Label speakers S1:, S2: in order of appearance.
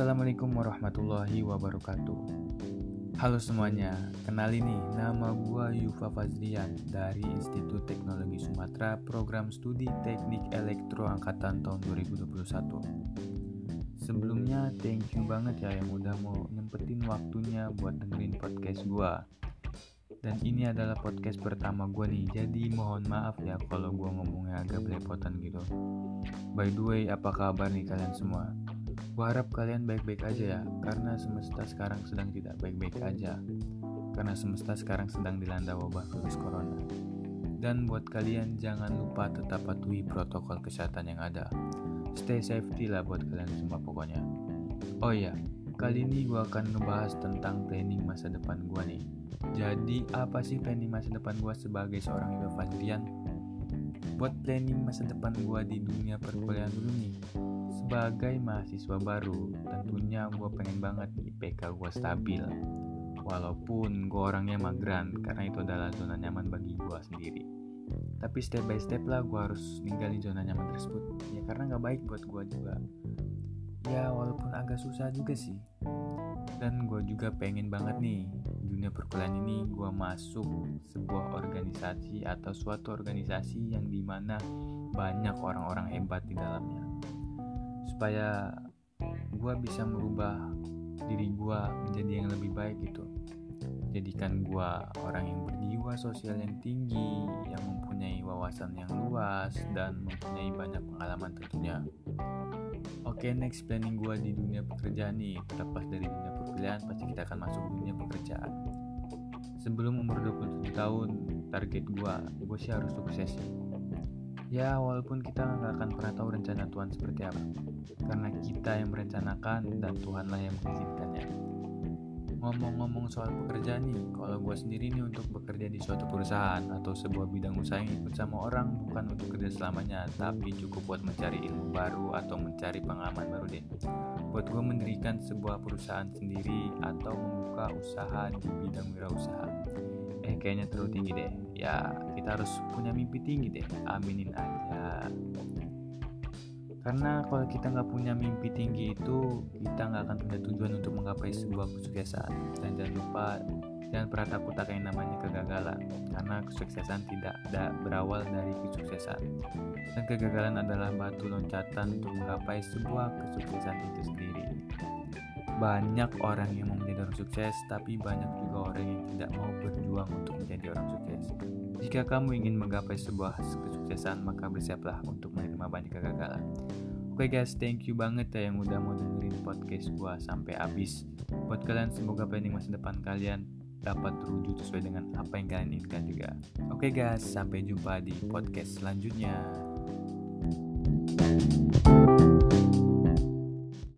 S1: Assalamualaikum warahmatullahi wabarakatuh. Halo semuanya, kenalin nih nama gua Yufa Fazlian dari Institut Teknologi Sumatera Program Studi Teknik Elektro Angkatan tahun 2021 Sebelumnya thank you banget ya yang udah mau nyempetin waktunya buat dengerin podcast gua. Dan ini adalah podcast pertama gue nih jadi mohon maaf ya kalau gue ngomongnya agak belepotan gitu. By the way apa kabar nih kalian semua gue harap kalian baik-baik aja ya karena semesta sekarang sedang tidak baik-baik aja. Karena semesta sekarang sedang dilanda wabah virus corona. Dan buat kalian jangan lupa tetap patuhi protokol kesehatan yang ada. Stay safety lah buat kalian semua pokoknya. Oh iya kali ini gue akan ngebahas tentang planning masa depan gue nih. Jadi apa sih planning masa depan gue sebagai seorang Fadlian? Buat planning masa depan gue di dunia perkuliahan dulu nih Sebagai mahasiswa baru tentunya gue pengen banget IPK gue stabil. Walaupun gue orangnya mageran karena itu adalah zona nyaman bagi gue sendiri. Tapi step by step lah gue harus ninggalin zona nyaman tersebut. Ya karena gak baik buat gue juga. Ya walaupun agak susah juga sih. Dan gue juga pengen banget nih dunia perkuliahan ini gue masuk sebuah organisasi atau suatu organisasi yang di mana banyak orang-orang hebat di dalamnya supaya gue bisa merubah diri gue menjadi yang lebih baik gitu jadikan gue orang yang berjiwa sosial yang tinggi yang mempunyai wawasan yang luas dan mempunyai banyak pengalaman tentunya Oke, okay, next planning gue di dunia pekerjaan nih. Terlepas dari dunia perkuliahan, pasti kita akan masuk dunia pekerjaan. Sebelum umur 27 tahun, target gue, gue sih harus sukses. Ya, walaupun kita nggak akan pernah tahu rencana Tuhan seperti apa. Karena kita yang merencanakan dan Tuhanlah yang mengizinkannya ngomong-ngomong soal pekerjaan nih kalau gue sendiri nih untuk bekerja di suatu perusahaan atau sebuah bidang usaha yang ikut sama orang bukan untuk kerja selamanya tapi cukup buat mencari ilmu baru atau mencari pengalaman baru deh. Buat gue mendirikan sebuah perusahaan sendiri atau membuka usaha di bidang wirausaha. Eh kayaknya terlalu tinggi deh. Ya kita harus punya mimpi tinggi deh. Aminin aja. Karena kalau kita nggak punya mimpi tinggi itu kita nggak akan punya tujuan untuk menggapai sebuah kesuksesan. Dan jangan lupa jangan pernah takut akan yang namanya kegagalan karena kesuksesan tidak ada berawal dari kesuksesan. Dan kegagalan adalah batu loncatan untuk menggapai sebuah kesuksesan itu sendiri. Banyak orang yang mau menjadi orang sukses tapi banyak juga orang yang tidak mau berjuang untuk menjadi orang sukses. Jika kamu ingin menggapai sebuah kesuksesan, maka bersiaplah untuk menerima banyak kegagalan. Oke okay guys, thank you banget ya yang udah mau dengerin podcast gua sampai habis. Buat kalian semoga planning masa depan kalian dapat terwujud sesuai dengan apa yang kalian inginkan juga. Oke okay guys, sampai jumpa di podcast selanjutnya. thank you